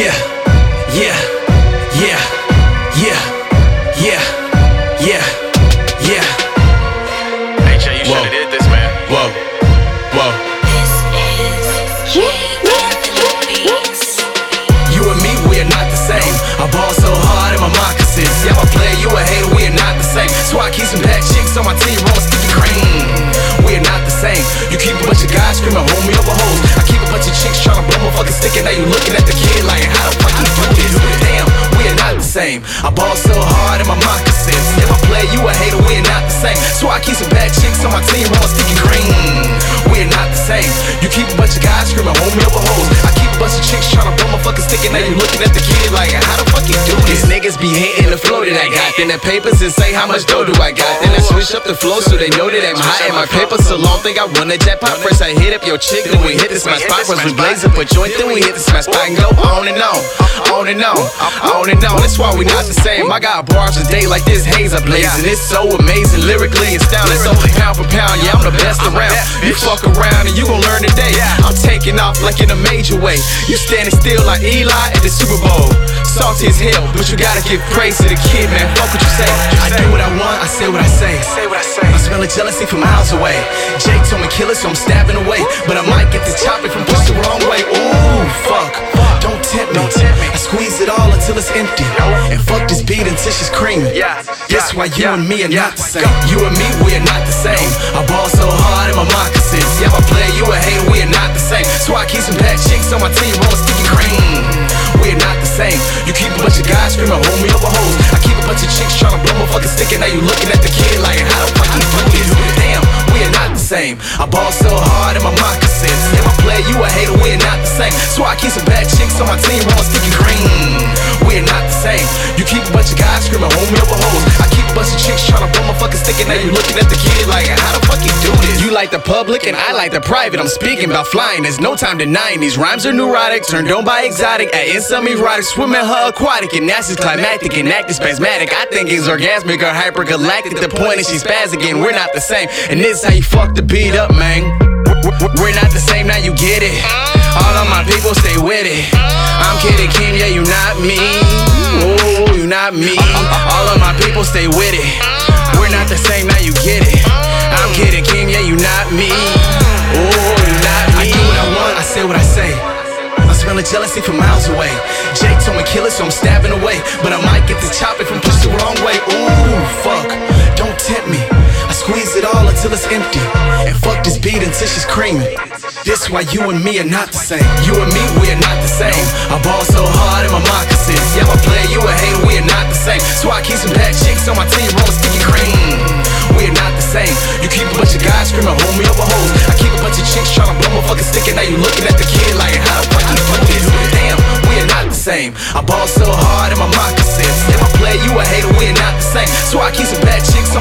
Yeah, yeah, yeah, yeah, yeah, yeah, yeah. Hey Jay, you should Whoa. have did this, man. Whoa, whoa. You and me, we are not the same. I ball so hard in my moccasins. Yeah, I'm a player, you a hater, we are not the same. So I keep some bad chicks on my team, roll sticky cream. We are not the same. You keep a bunch of guys screaming, hold me over hoes. I keep a bunch of chicks trying to blow my fucking stick, and now you looking at the kid same. I ball so hard in my moccasins. You a hater, we are not the same. So I keep some bad chicks on my team, roll sticky green. We are not the same. You keep a bunch of guys screaming, hold me over hoes. I keep a bunch of chicks trying to blow my fucking stick, and now you looking at the kid like, how the fuck you do this? These niggas be hating the flow that I got. Then the papers and say how much dough do I got. Then I switch up the flow so they know that I'm hot. And my paper so long, think I won a jackpot. First I hit up your chick, then we hit the smash spot. First we blaze up a joint, then we hit the smash spot and go on and on, on and on, on and on. That's why we not the same. I got bars a day like this haze I blaze, and it's so amazing, lyrically astounding. So pound for pound, yeah I'm the best around. You fuck around and you gon' learn today. I'm taking off like in a major way. You standing still like Eli at the Super Bowl. Salty as hell, but you gotta give praise to the kid, man. Fuck what you say. I do what I want, I say what I say. Say what I say. I'm smelling jealousy from miles away. Jake told me kill it, so I'm stabbing away. But I might get the chop if empty. And fuck this beat until she's creaming. Yeah. That's why you and me are not the same. You and me, we are not the same. I ball so hard in my moccasins. Yeah, I play you a hater, we are not the same. So I keep some bad chicks on my team, roll sticky cream. We are not the same. You keep a bunch of guys screaming, hold me over hoes. I keep a bunch of chicks trying to blow my fucking stick, and now you looking at the kid like, how the fuck you do this? Damn, we are not the same. I ball so hard in my moccasins. You a hater, we are not the same. So I keep some bad chicks on my team, roll sticky cream. We are not the same. You keep a bunch of guys screaming, hold me over hoes. I keep a bunch of chicks trying to blow my fucking stick, and now you looking at the kid like, how the fuck you do this? You like the public, and I like the private. I'm speaking about flying. There's no time denying these rhymes are neurotic, turned on by exotic. Adding some erotic, swimming her aquatic, and that's climactic and acting spasmatic. I think it's orgasmic or hypergalactic. The point is she's spazzing, again, we're not the same. And this how you fuck the beat up, man. We're not the same, now you get it. All of my people stay with it. I'm kidding, Kim, yeah, you not me. Oh, you not me. All of my people stay with it. We're not the same, now you get it. I'm kidding, Kim, yeah, you not me. Oh, you not me. I do what I want, I say what I say. I'm smelling jealousy from miles away. Jake told me kill it, so I'm stabbing away. But I might get the chop if I'm pushed the wrong way. Ooh, this she's creaming. This why you and me are not the same. You and me, we are not the same. I ball so hard in my moccasins. Yeah, I play you a hater, we are not the same. So I keep some bad chicks on my team, roll sticky cream. We are not the same. You keep a bunch of guys screaming, hold me over hoes. I keep a bunch of chicks trying to blow my fucking stick, and now you looking at the kid like, how the fuck you do this? Damn, we are not the same. I ball so hard in my moccasins. If I play you a hater, we are not the same. So I keep some bad chicks on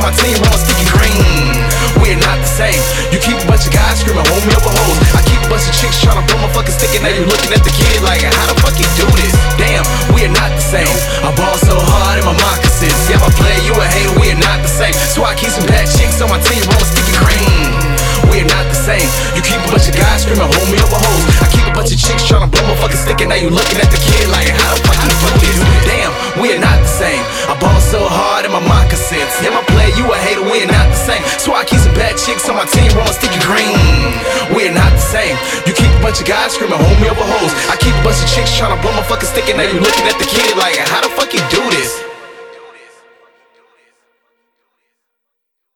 the kid like, how the fuck you do this? Damn, we are not the same. I ball so hard in my moccasins. Yeah, I play you a hater, we are not the same. So I keep some bad chicks on my team, roll sticky cream. We are not the same. You keep a bunch of guys screaming, hold me over hoes. I keep a bunch of chicks trying to blow my fucking stick, and now you looking at the kid like, how the fuck you do this? Damn, we are not the same. I ball so hard in my moccasins. Yeah, I play you a hater, we are not the same. So I keep some bad chicks on my team, rolling sticky green. Bunch of guys screaming, hold me over hoes. I keep a bunch of chicks trying to blow my fucking stick, and now you looking at the kid like, how the fuck you do